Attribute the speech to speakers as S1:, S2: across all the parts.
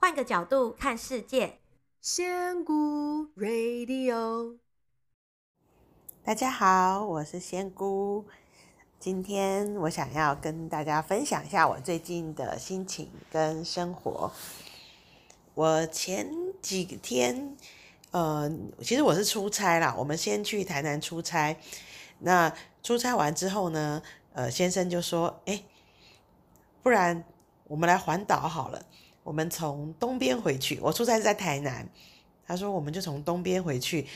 S1: 换个角度看世界，
S2: 仙姑 Radio。
S3: 大家好，我是仙姑。今天我想要跟大家分享一下我最近的心情跟生活。我前几天，呃，其实我是出差啦。我们先去台南出差，那出差完之后呢，呃，先生就说：“哎，不然我们来环岛好了。”我们从东边回去，我出差是在台南。他说，我们就从东边回去，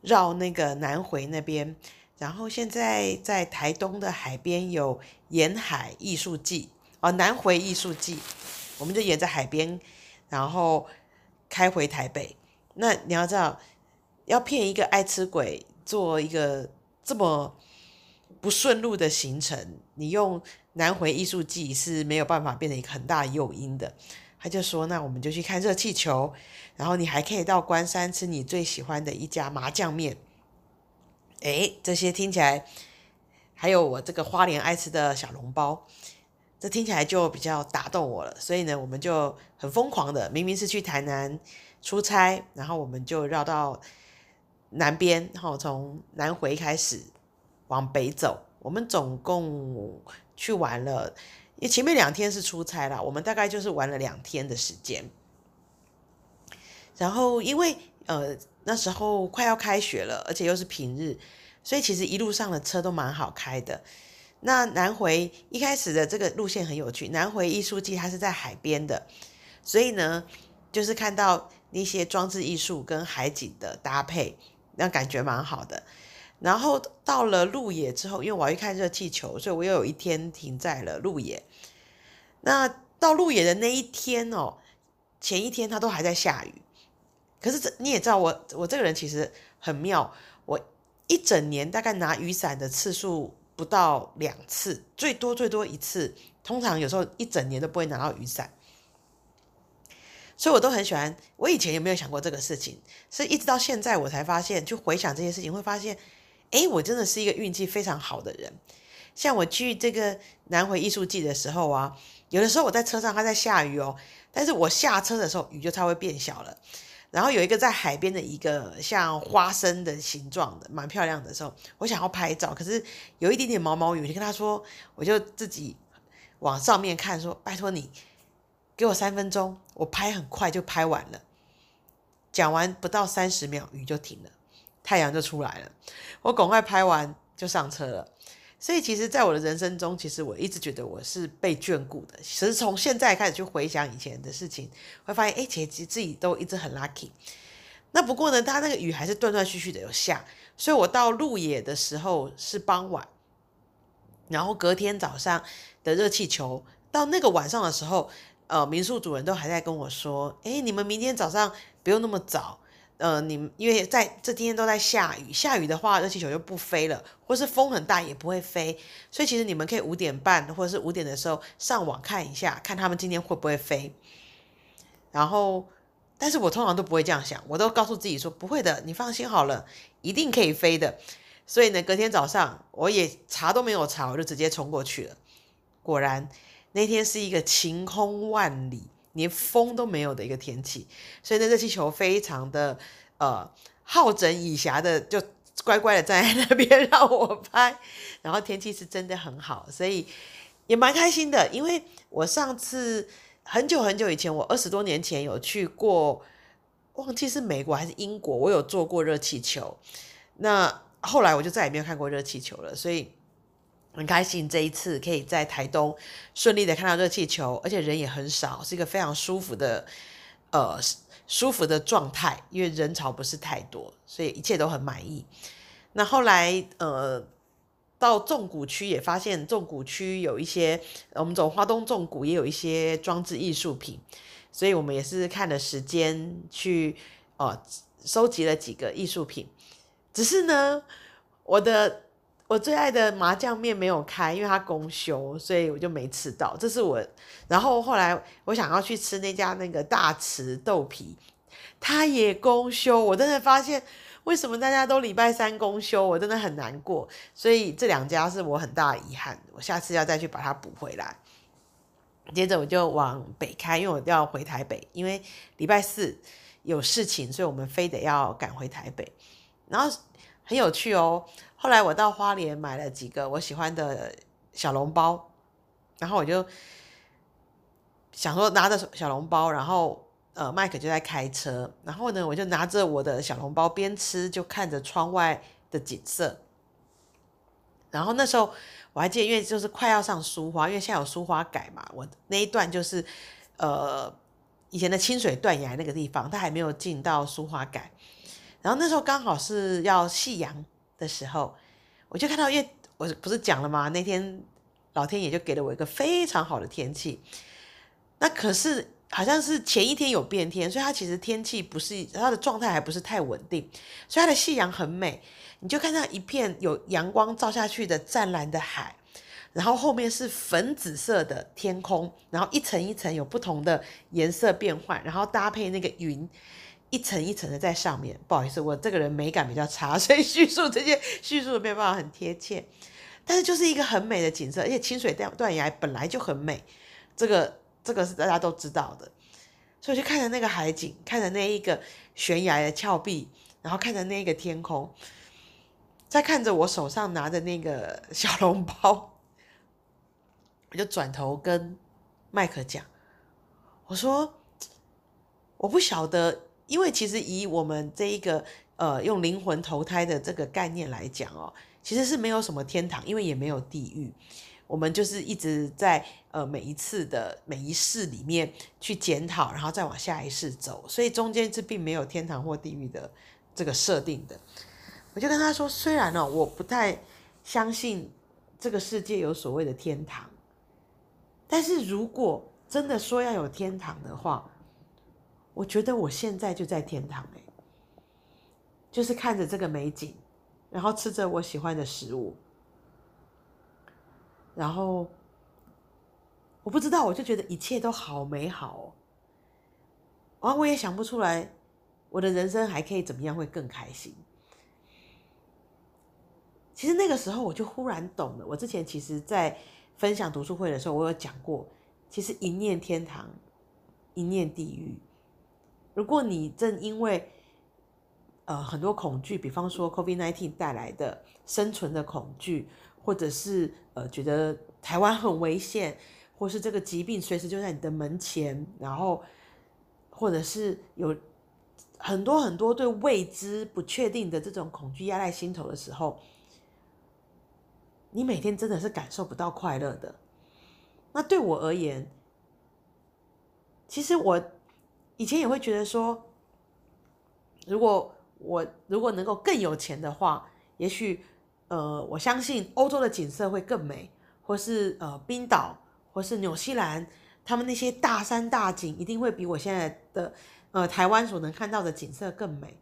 S3: 绕那个南回那边。然后现在在台东的海边有沿海艺术季哦，南回艺术季，我们就沿着海边，然后开回台北。那你要知道，要骗一个爱吃鬼做一个这么不顺路的行程，你用南回艺术季是没有办法变成一个很大的诱因的。他就说：“那我们就去看热气球，然后你还可以到关山吃你最喜欢的一家麻酱面。诶，这些听起来，还有我这个花莲爱吃的小笼包，这听起来就比较打动我了。所以呢，我们就很疯狂的，明明是去台南出差，然后我们就绕到南边，然后从南回开始往北走。我们总共去玩了。”因为前面两天是出差啦，我们大概就是玩了两天的时间。然后因为呃那时候快要开学了，而且又是平日，所以其实一路上的车都蛮好开的。那南回一开始的这个路线很有趣，南回艺术季它是在海边的，所以呢就是看到那些装置艺术跟海景的搭配，那感觉蛮好的。然后到了鹿野之后，因为我要去看热气球，所以我又有一天停在了鹿野。那到鹿野的那一天哦，前一天它都还在下雨。可是这你也知道我，我我这个人其实很妙，我一整年大概拿雨伞的次数不到两次，最多最多一次。通常有时候一整年都不会拿到雨伞，所以我都很喜欢。我以前有没有想过这个事情？是一直到现在我才发现，就回想这些事情，会发现。哎，我真的是一个运气非常好的人。像我去这个南回艺术季的时候啊，有的时候我在车上，它在下雨哦，但是我下车的时候，雨就稍微变小了。然后有一个在海边的一个像花生的形状的，蛮漂亮的时候，我想要拍照，可是有一点点毛毛雨，我就跟他说，我就自己往上面看，说拜托你给我三分钟，我拍很快就拍完了。讲完不到三十秒，雨就停了。太阳就出来了，我赶快拍完就上车了。所以其实，在我的人生中，其实我一直觉得我是被眷顾的。其实从现在开始去回想以前的事情，会发现，哎，其实自己都一直很 lucky。那不过呢，它那个雨还是断断续续的有下，所以我到鹿野的时候是傍晚，然后隔天早上的热气球，到那个晚上的时候，呃，民宿主人都还在跟我说，哎，你们明天早上不用那么早。呃，你们因为在这今天都在下雨，下雨的话，热气球就不飞了，或是风很大也不会飞，所以其实你们可以五点半或者是五点的时候上网看一下，看他们今天会不会飞。然后，但是我通常都不会这样想，我都告诉自己说不会的，你放心好了，一定可以飞的。所以呢，隔天早上我也查都没有查，我就直接冲过去了。果然那天是一个晴空万里。连风都没有的一个天气，所以那热气球非常的呃好整以暇的，就乖乖的站在那边 让我拍。然后天气是真的很好，所以也蛮开心的。因为我上次很久很久以前，我二十多年前有去过，忘记是美国还是英国，我有坐过热气球。那后来我就再也没有看过热气球了，所以。很开心这一次可以在台东顺利的看到热气球，而且人也很少，是一个非常舒服的呃舒服的状态，因为人潮不是太多，所以一切都很满意。那后来呃到纵谷区也发现纵谷区有一些，我们走花东纵谷也有一些装置艺术品，所以我们也是看了时间去呃收集了几个艺术品。只是呢，我的。我最爱的麻酱面没有开，因为它公休，所以我就没吃到。这是我，然后后来我想要去吃那家那个大慈豆皮，它也公休。我真的发现为什么大家都礼拜三公休，我真的很难过。所以这两家是我很大的遗憾，我下次要再去把它补回来。接着我就往北开，因为我要回台北，因为礼拜四有事情，所以我们非得要赶回台北。然后很有趣哦，后来我到花莲买了几个我喜欢的小笼包，然后我就想说拿着小笼包，然后呃麦克就在开车，然后呢我就拿着我的小笼包边吃就看着窗外的景色，然后那时候。我还记得，因为就是快要上苏花，因为现在有苏花改嘛，我那一段就是，呃，以前的清水断崖那个地方，它还没有进到苏花改。然后那时候刚好是要夕阳的时候，我就看到，因为我不是讲了吗？那天老天爷就给了我一个非常好的天气。那可是好像是前一天有变天，所以它其实天气不是它的状态还不是太稳定，所以它的夕阳很美。你就看到一片有阳光照下去的湛蓝的海，然后后面是粉紫色的天空，然后一层一层有不同的颜色变换，然后搭配那个云一层一层的在上面。不好意思，我这个人美感比较差，所以叙述这些叙述没有办法很贴切。但是就是一个很美的景色，而且清水断断崖本来就很美，这个这个是大家都知道的。所以就看着那个海景，看着那一个悬崖的峭壁，然后看着那个天空。再看着我手上拿的那个小笼包，我就转头跟麦克讲：“我说，我不晓得，因为其实以我们这一个呃用灵魂投胎的这个概念来讲哦，其实是没有什么天堂，因为也没有地狱，我们就是一直在呃每一次的每一世里面去检讨，然后再往下一世走，所以中间是并没有天堂或地狱的这个设定的。”我就跟他说，虽然呢，我不太相信这个世界有所谓的天堂，但是如果真的说要有天堂的话，我觉得我现在就在天堂欸，就是看着这个美景，然后吃着我喜欢的食物，然后我不知道，我就觉得一切都好美好哦，然后我也想不出来，我的人生还可以怎么样会更开心。其实那个时候我就忽然懂了。我之前其实，在分享读书会的时候，我有讲过，其实一念天堂，一念地狱。如果你正因为呃很多恐惧，比方说 COVID-19 带来的生存的恐惧，或者是呃觉得台湾很危险，或是这个疾病随时就在你的门前，然后或者是有很多很多对未知不确定的这种恐惧压在心头的时候。你每天真的是感受不到快乐的。那对我而言，其实我以前也会觉得说，如果我如果能够更有钱的话，也许呃，我相信欧洲的景色会更美，或是呃冰岛，或是纽西兰，他们那些大山大景一定会比我现在的呃台湾所能看到的景色更美。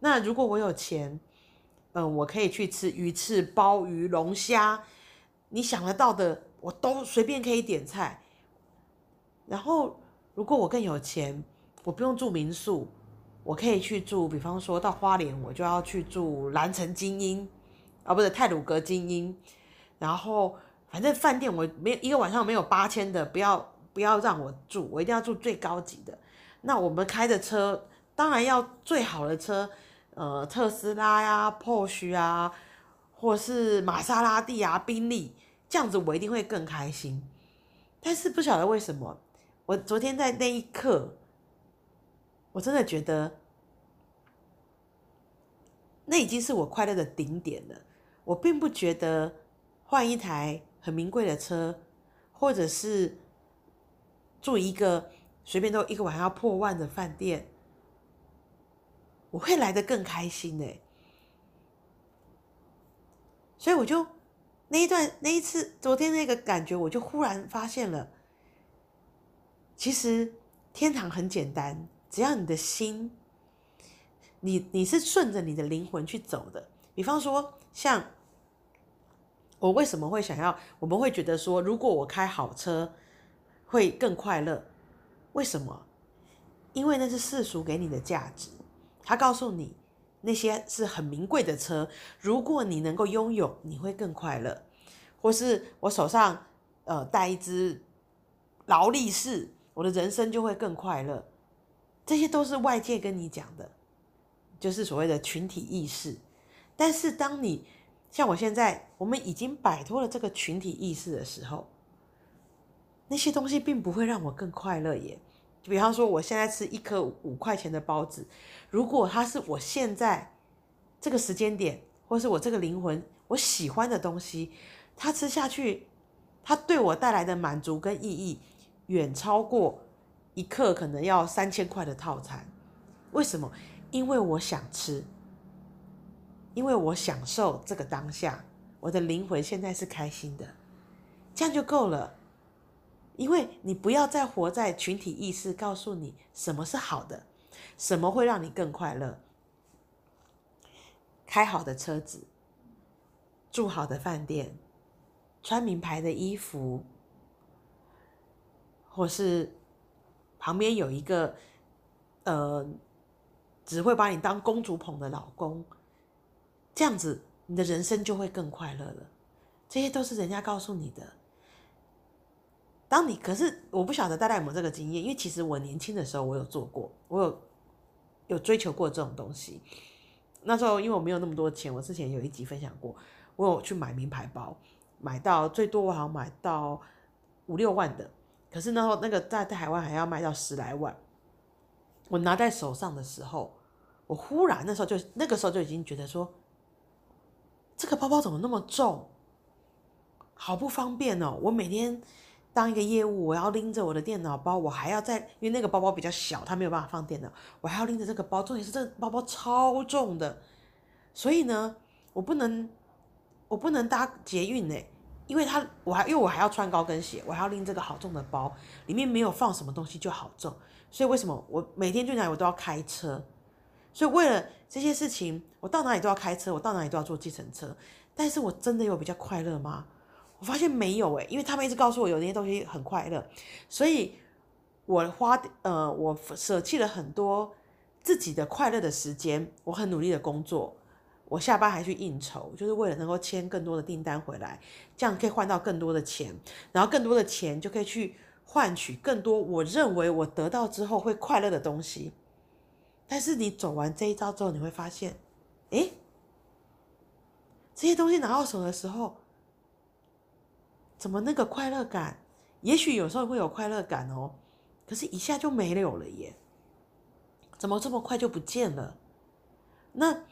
S3: 那如果我有钱，嗯，我可以去吃鱼翅、鲍鱼、龙虾，你想得到的我都随便可以点菜。然后，如果我更有钱，我不用住民宿，我可以去住，比方说到花莲，我就要去住蓝城精英，啊，不是泰鲁阁精英。然后，反正饭店我没一个晚上没有八千的，不要不要让我住，我一定要住最高级的。那我们开的车，当然要最好的车。呃，特斯拉呀、Porsche 啊，或是玛莎拉蒂啊、宾利，这样子我一定会更开心。但是不晓得为什么，我昨天在那一刻，我真的觉得，那已经是我快乐的顶点了。我并不觉得换一台很名贵的车，或者是住一个随便都一个晚上要破万的饭店。我会来得更开心呢，所以我就那一段那一次昨天那个感觉，我就忽然发现了，其实天堂很简单，只要你的心，你你是顺着你的灵魂去走的。比方说，像我为什么会想要，我们会觉得说，如果我开好车会更快乐，为什么？因为那是世俗给你的价值。他告诉你，那些是很名贵的车，如果你能够拥有，你会更快乐。或是我手上呃带一只劳力士，我的人生就会更快乐。这些都是外界跟你讲的，就是所谓的群体意识。但是当你像我现在，我们已经摆脱了这个群体意识的时候，那些东西并不会让我更快乐耶。就比方说，我现在吃一颗五块钱的包子，如果它是我现在这个时间点，或是我这个灵魂我喜欢的东西，它吃下去，它对我带来的满足跟意义，远超过一克可能要三千块的套餐。为什么？因为我想吃，因为我享受这个当下，我的灵魂现在是开心的，这样就够了。因为你不要再活在群体意识告诉你什么是好的，什么会让你更快乐。开好的车子，住好的饭店，穿名牌的衣服，或是旁边有一个呃，只会把你当公主捧的老公，这样子你的人生就会更快乐了。这些都是人家告诉你的。当你可是我不晓得大家有没有这个经验，因为其实我年轻的时候我有做过，我有有追求过这种东西。那时候因为我没有那么多钱，我之前有一集分享过，我有去买名牌包，买到最多我好像买到五六万的，可是那时候那个在台湾还要卖到十来万。我拿在手上的时候，我忽然那时候就那个时候就已经觉得说，这个包包怎么那么重，好不方便哦，我每天。当一个业务，我要拎着我的电脑包，我还要在，因为那个包包比较小，它没有办法放电脑，我还要拎着这个包。重点是这个包包超重的，所以呢，我不能，我不能搭捷运呢，因为他我还因为我还要穿高跟鞋，我还要拎这个好重的包，里面没有放什么东西就好重，所以为什么我每天去哪里我都要开车？所以为了这些事情，我到哪里都要开车，我到哪里都要坐计程车，但是我真的有比较快乐吗？我发现没有诶，因为他们一直告诉我有那些东西很快乐，所以我花呃我舍弃了很多自己的快乐的时间，我很努力的工作，我下班还去应酬，就是为了能够签更多的订单回来，这样可以换到更多的钱，然后更多的钱就可以去换取更多我认为我得到之后会快乐的东西。但是你走完这一招之后，你会发现，诶，这些东西拿到手的时候。怎么那个快乐感？也许有时候会有快乐感哦，可是一下就没有了耶。怎么这么快就不见了？那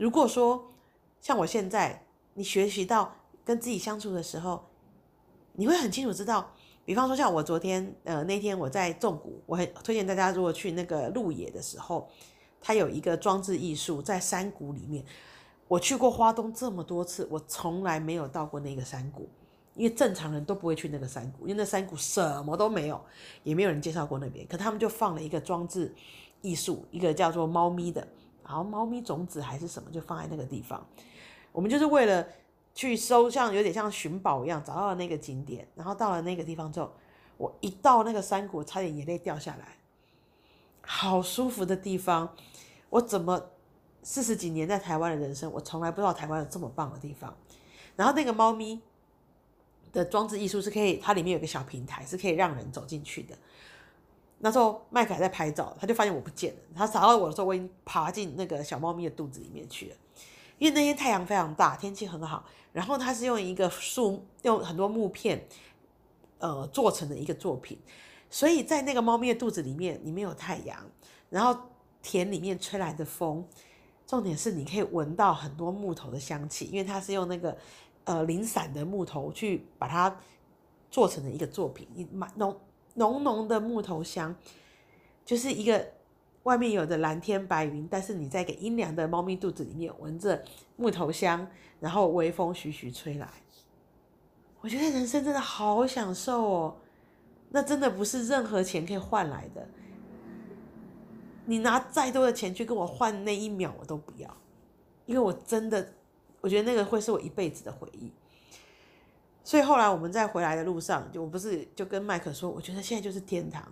S3: 如果说像我现在，你学习到跟自己相处的时候，你会很清楚知道，比方说像我昨天，呃，那天我在纵谷，我很推荐大家如果去那个鹿野的时候，它有一个装置艺术在山谷里面。我去过花东这么多次，我从来没有到过那个山谷。因为正常人都不会去那个山谷，因为那山谷什么都没有，也没有人介绍过那边。可他们就放了一个装置艺术，一个叫做猫咪的，然后猫咪种子还是什么，就放在那个地方。我们就是为了去搜，像有点像寻宝一样，找到了那个景点。然后到了那个地方之后，我一到那个山谷，差点眼泪掉下来。好舒服的地方，我怎么四十几年在台湾的人生，我从来不知道台湾有这么棒的地方。然后那个猫咪。的装置艺术是可以，它里面有个小平台，是可以让人走进去的。那时候麦克还在拍照，他就发现我不见了。他找到我的时候，我已经爬进那个小猫咪的肚子里面去了。因为那天太阳非常大，天气很好，然后它是用一个树，用很多木片，呃，做成的一个作品。所以在那个猫咪的肚子里面，里面有太阳，然后田里面吹来的风，重点是你可以闻到很多木头的香气，因为它是用那个。呃，零散的木头去把它做成了一个作品，你满浓浓浓的木头香，就是一个外面有的蓝天白云，但是你在一个阴凉的猫咪肚子里面闻着木头香，然后微风徐徐吹来，我觉得人生真的好享受哦，那真的不是任何钱可以换来的，你拿再多的钱去跟我换那一秒，我都不要，因为我真的。我觉得那个会是我一辈子的回忆，所以后来我们在回来的路上，就我不是就跟麦克说，我觉得现在就是天堂。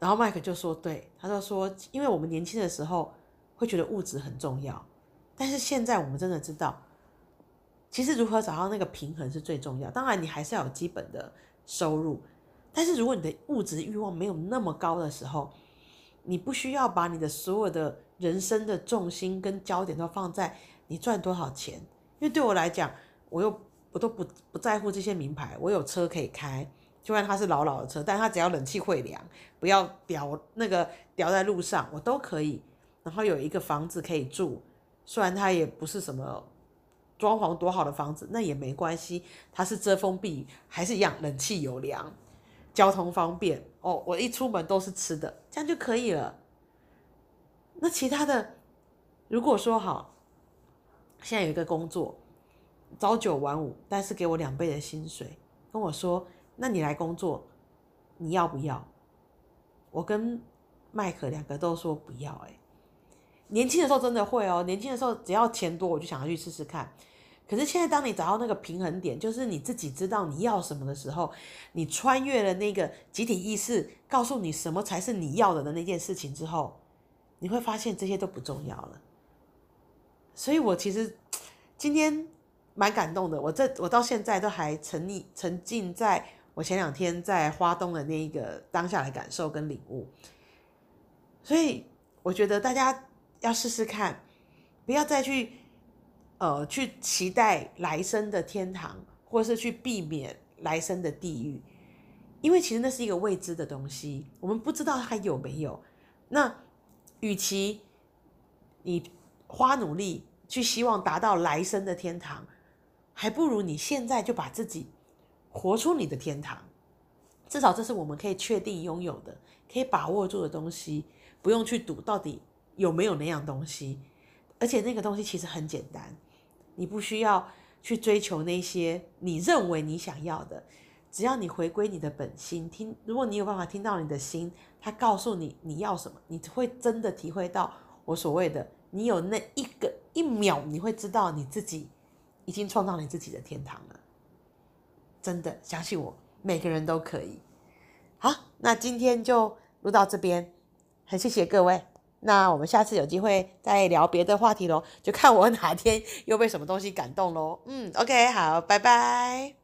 S3: 然后麦克就说：“对，他就说，因为我们年轻的时候会觉得物质很重要，但是现在我们真的知道，其实如何找到那个平衡是最重要。当然，你还是要有基本的收入，但是如果你的物质欲望没有那么高的时候，你不需要把你的所有的人生的重心跟焦点都放在你赚多少钱。因为对我来讲，我又我都不不在乎这些名牌，我有车可以开，就算它是老老的车，但它只要冷气会凉，不要掉那个掉在路上，我都可以。然后有一个房子可以住，虽然它也不是什么装潢多好的房子，那也没关系，它是遮风避雨，还是一样冷气有凉，交通方便哦。我一出门都是吃的，这样就可以了。那其他的，如果说好，现在有一个工作，朝九晚五，但是给我两倍的薪水，跟我说，那你来工作，你要不要？我跟麦克两个都说不要，欸，年轻的时候真的会哦，年轻的时候只要钱多，我就想要去试试看。可是现在，当你找到那个平衡点，就是你自己知道你要什么的时候，你穿越了那个集体意识，告诉你什么才是你要的的那件事情之后，你会发现这些都不重要了。所以我其实今天蛮感动的，我这我到现在都还沉溺沉浸在我前两天在花东的那一个当下的感受跟领悟。所以我觉得大家。要试试看，不要再去，呃，去期待来生的天堂，或是去避免来生的地狱，因为其实那是一个未知的东西，我们不知道它有没有。那与其你花努力去希望达到来生的天堂，还不如你现在就把自己活出你的天堂。至少这是我们可以确定拥有的，可以把握住的东西，不用去赌到底。有没有那样东西？而且那个东西其实很简单，你不需要去追求那些你认为你想要的，只要你回归你的本心，听，如果你有办法听到你的心，他告诉你你要什么，你会真的体会到我所谓的，你有那一个一秒，你会知道你自己已经创造你自己的天堂了。真的，相信我，每个人都可以。好，那今天就录到这边，很谢谢各位。那我们下次有机会再聊别的话题喽，就看我哪天又被什么东西感动喽。嗯，OK，好，拜拜。